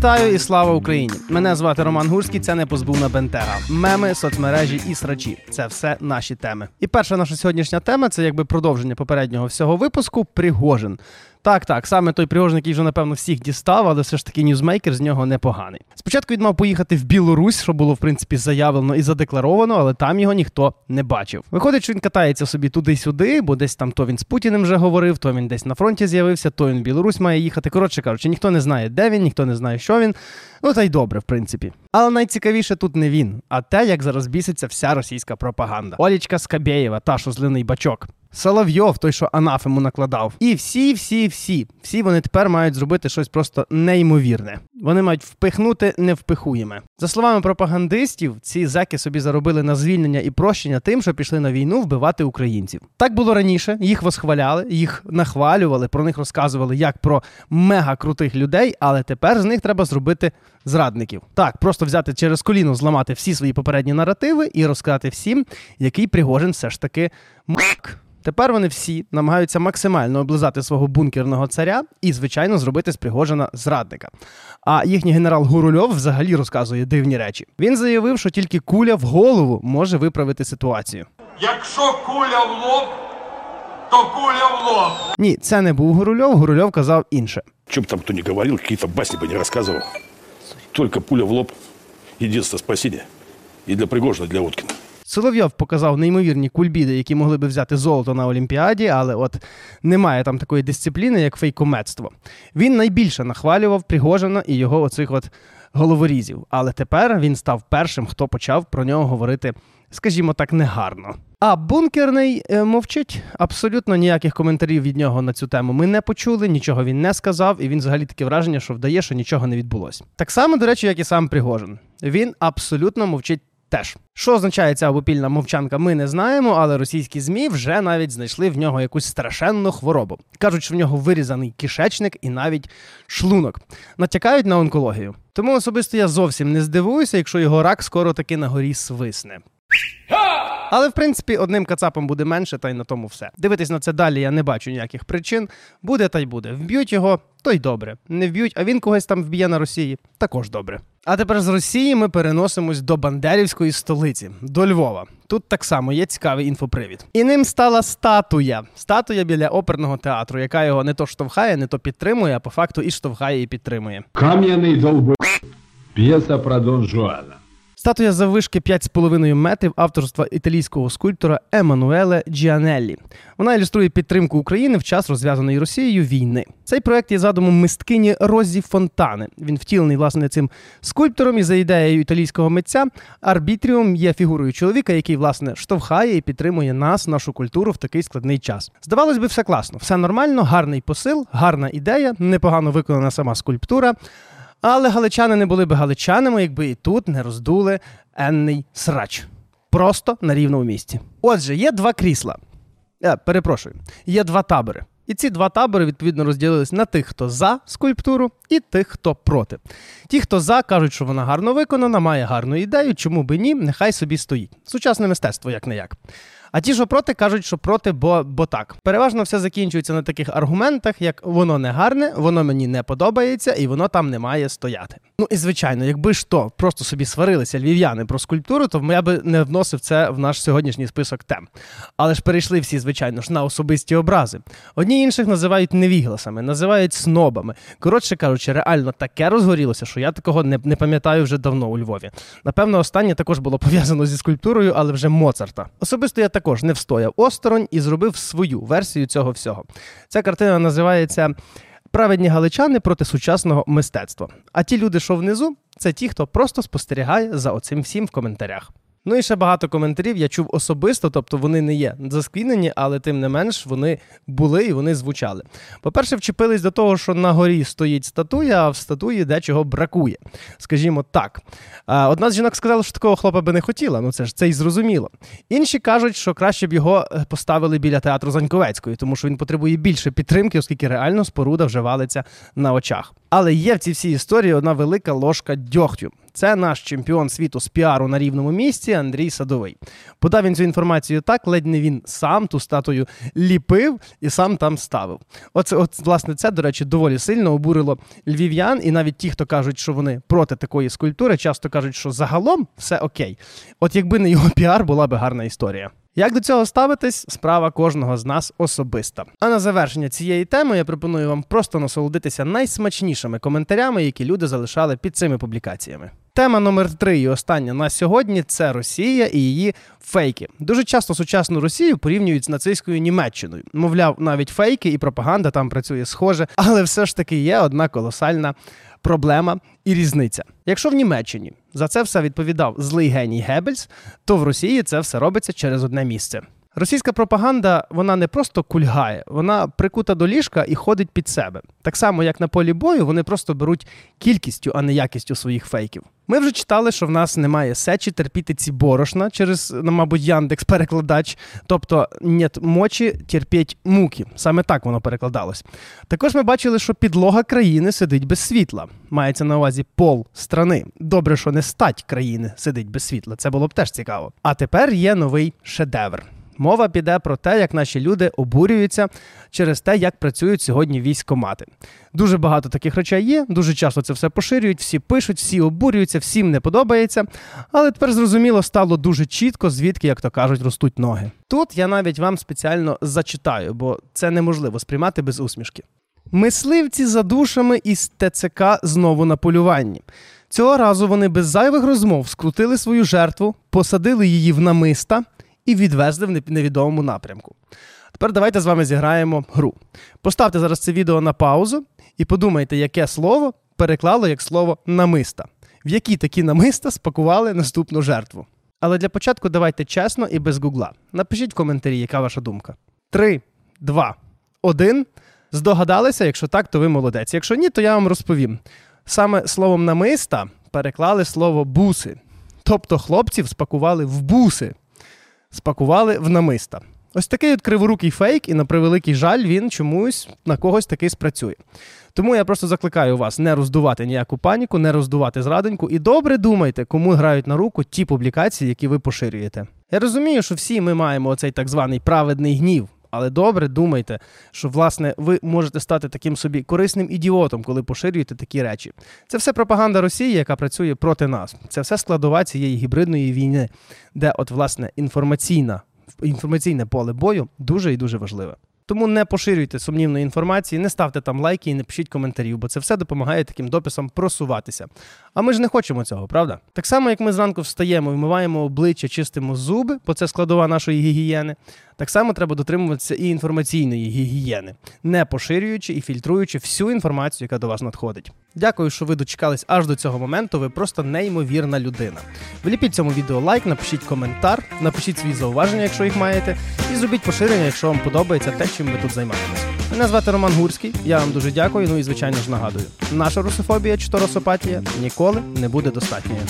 Вітаю і слава Україні! Мене звати Роман Гурський. Це не позбувна бентега. Меми, соцмережі і срачі це все наші теми. І перша наша сьогоднішня тема це якби продовження попереднього всього випуску. Пригожин. Так, так, саме той Пригожин, який вже, напевно, всіх дістав, але все ж таки ньюзмейкер з нього непоганий. Спочатку він мав поїхати в Білорусь, що було в принципі заявлено і задекларовано, але там його ніхто не бачив. Виходить, що він катається собі туди-сюди, бо десь там то він з Путіним вже говорив, то він десь на фронті з'явився, то він в Білорусь має їхати. Коротше кажучи, ніхто не знає, де він, ніхто не знає, що він. Ну та й добре, в принципі. Але найцікавіше тут не він, а те, як зараз біситься вся російська пропаганда. Олічка Скабєєва, та що зливний бачок. Соловйов, той, що анафему накладав. І всі, всі, всі, всі вони тепер мають зробити щось просто неймовірне. Вони мають впихнути невпихуєме. За словами пропагандистів, ці зеки собі заробили на звільнення і прощення тим, що пішли на війну вбивати українців. Так було раніше. Їх восхваляли, їх нахвалювали, про них розказували як про мега крутих людей, але тепер з них треба зробити зрадників. Так, просто взяти через коліно, зламати всі свої попередні наративи і розказати всім, який Пригожин все ж таки мак. Тепер вони всі намагаються максимально облизати свого бункерного царя і, звичайно, зробити з Пригожина зрадника. А їхній генерал Гурульов взагалі розказує дивні речі. Він заявив, що тільки куля в голову може виправити ситуацію. Якщо куля в лоб, то куля в лоб. Ні, це не був Гурульов. Гурульов казав інше. Чем бы там кто ни говорил, какие-то басни бы не рассказывал. Только пуля в лоб – единственное спасение. И для Пригожина, и для Уткина. Соловйов показав неймовірні кульбіди, які могли би взяти золото на Олімпіаді, але от немає там такої дисципліни, як фейкометство. Він найбільше нахвалював Пригожина і його оцих от головорізів. Але тепер він став першим, хто почав про нього говорити, скажімо так, негарно. А бункерний е, мовчить абсолютно ніяких коментарів від нього на цю тему. Ми не почули, нічого він не сказав, і він взагалі таке враження, що вдає, що нічого не відбулося. Так само, до речі, як і сам Пригожин. Він абсолютно мовчить теж. Що означає ця обопільна мовчанка, ми не знаємо, але російські ЗМІ вже навіть знайшли в нього якусь страшенну хворобу. Кажуть, що в нього вирізаний кишечник і навіть шлунок. Натякають на онкологію. Тому особисто я зовсім не здивуюся, якщо його рак скоро таки на горі свисне. Але в принципі одним кацапом буде менше, та й на тому все. Дивитись на це далі я не бачу ніяких причин. Буде та й буде. Вб'ють його, то й добре. Не вб'ють, а він когось там вб'є на Росії. Також добре. А тепер з Росії ми переносимось до Бандерівської столиці, до Львова. Тут так само є цікавий інфопривід. І ним стала статуя. Статуя біля оперного театру, яка його не то штовхає, не то підтримує, а по факту і штовхає, і підтримує. Кам'яний долб... П'єса про Дон Жуана. Статуя заввишки 5,5 метрів авторства італійського скульптора Еммануеле Джіанеллі. Вона ілюструє підтримку України в час розв'язаної Росією війни. Цей проект є задумом мисткині Розі Фонтане. Він втілений власне цим скульптором і за ідеєю італійського митця. Арбітріум є фігурою чоловіка, який власне штовхає і підтримує нас, нашу культуру в такий складний час. Здавалось би, все класно, все нормально, гарний посил, гарна ідея, непогано виконана сама скульптура. Але галичани не були би галичанами, якби і тут не роздули енний срач. Просто на рівному місці. Отже, є два крісла. Е, перепрошую, є два табори. І ці два табори відповідно розділились на тих, хто за скульптуру, і тих, хто проти. Ті, хто за, кажуть, що вона гарно виконана, має гарну ідею, чому би ні, нехай собі стоїть. Сучасне мистецтво, як не як. А ті, що проти, кажуть, що проти, бо бо так. Переважно все закінчується на таких аргументах, як воно не гарне, воно мені не подобається, і воно там не має стояти. Ну і звичайно, якби ж то просто собі сварилися львів'яни про скульптуру, то я би не вносив це в наш сьогоднішній список тем. Але ж перейшли всі, звичайно ж, на особисті образи. Одні інших називають невігласами, називають снобами. Коротше кажучи, реально таке розгорілося, що я такого не, не пам'ятаю вже давно у Львові. Напевно, останнє також було пов'язано зі скульптурою, але вже Моцарта. Особисто я також не встояв осторонь і зробив свою версію цього всього. Ця картина називається Праведні галичани проти сучасного мистецтва. А ті люди, що внизу, це ті, хто просто спостерігає за оцим всім в коментарях. Ну і ще багато коментарів я чув особисто, тобто вони не є засквінені, але тим не менш вони були і вони звучали. По-перше, вчепились до того, що на горі стоїть статуя, а в статуї дечого бракує. Скажімо так. Одна з жінок сказала, що такого хлопа би не хотіла, ну це ж це й зрозуміло. Інші кажуть, що краще б його е, поставили біля театру Заньковецької, тому що він потребує більше підтримки, оскільки реально споруда вже валиться на очах. Але є в цій всій історії одна велика ложка дьогтю. Це наш чемпіон світу з піару на рівному місці Андрій Садовий. Подав він цю інформацію так, ледь не він сам ту статую ліпив і сам там ставив. Оце, от, власне, це, до речі, доволі сильно обурило львів'ян, і навіть ті, хто кажуть, що вони проти такої скульптури, часто кажуть, що загалом все окей. От якби не його піар, була би гарна історія. Як до цього ставитись, справа кожного з нас особиста. А на завершення цієї теми я пропоную вам просто насолодитися найсмачнішими коментарями, які люди залишали під цими публікаціями. Тема номер три і остання на сьогодні це Росія і її фейки. Дуже часто сучасну Росію порівнюють з нацистською Німеччиною. Мовляв, навіть фейки і пропаганда там працює схоже, але все ж таки є одна колосальна проблема і різниця. Якщо в Німеччині за це все відповідав злий геній Геббельс, то в Росії це все робиться через одне місце. Російська пропаганда вона не просто кульгає, вона прикута до ліжка і ходить під себе. Так само, як на полі бою, вони просто беруть кількістю, а не якістю своїх фейків. Ми вже читали, що в нас немає сечі терпіти ці борошна через, ну, мабуть, Яндекс перекладач. Тобто нет мочі терпіть муки. Саме так воно перекладалось. Також ми бачили, що підлога країни сидить без світла. Мається на увазі пол страни. Добре, що не стать країни сидить без світла. Це було б теж цікаво. А тепер є новий шедевр. Мова піде про те, як наші люди обурюються через те, як працюють сьогодні військомати. Дуже багато таких речей є, дуже часто це все поширюють, всі пишуть, всі обурюються, всім не подобається. Але тепер зрозуміло стало дуже чітко, звідки, як то кажуть, ростуть ноги. Тут я навіть вам спеціально зачитаю, бо це неможливо сприймати без усмішки. Мисливці за душами із ТЦК знову на полюванні. Цього разу вони без зайвих розмов скрутили свою жертву, посадили її в намиста і відвезли в невідомому напрямку. Тепер давайте з вами зіграємо гру. Поставте зараз це відео на паузу і подумайте, яке слово переклало як слово намиста. В які такі намиста спакували наступну жертву. Але для початку давайте чесно і без гугла. Напишіть в коментарі, яка ваша думка. Три, два, один. Здогадалися, якщо так, то ви молодець. Якщо ні, то я вам розповім. Саме словом намиста переклали слово буси. Тобто хлопців спакували в буси спакували в намиста. Ось такий от криворукий фейк, і на превеликий жаль, він чомусь на когось таки спрацює. Тому я просто закликаю вас не роздувати ніяку паніку, не роздувати зрадоньку і добре думайте, кому грають на руку ті публікації, які ви поширюєте. Я розумію, що всі ми маємо оцей так званий праведний гнів. Але добре думайте, що власне ви можете стати таким собі корисним ідіотом, коли поширюєте такі речі. Це все пропаганда Росії, яка працює проти нас. Це все складова цієї гібридної війни, де, от, власне, інформаційна інформаційне поле бою дуже і дуже важливе. Тому не поширюйте сумнівної інформації, не ставте там лайки і не пишіть коментарів, бо це все допомагає таким дописам просуватися. А ми ж не хочемо цього, правда? Так само, як ми зранку встаємо, вмиваємо обличчя, чистимо зуби, бо це складова нашої гігієни. Так само треба дотримуватися і інформаційної гігієни, не поширюючи і фільтруючи всю інформацію, яка до вас надходить. Дякую, що ви дочекались аж до цього моменту. Ви просто неймовірна людина. Вліпіть цьому відео лайк, напишіть коментар, напишіть свої зауваження, якщо їх маєте, і зробіть поширення, якщо вам подобається те, чим ми тут займаємося. Мене звати Роман Гурський. Я вам дуже дякую. Ну і звичайно ж нагадую, наша русофобія чи то росопатія ніколи не буде достатньою.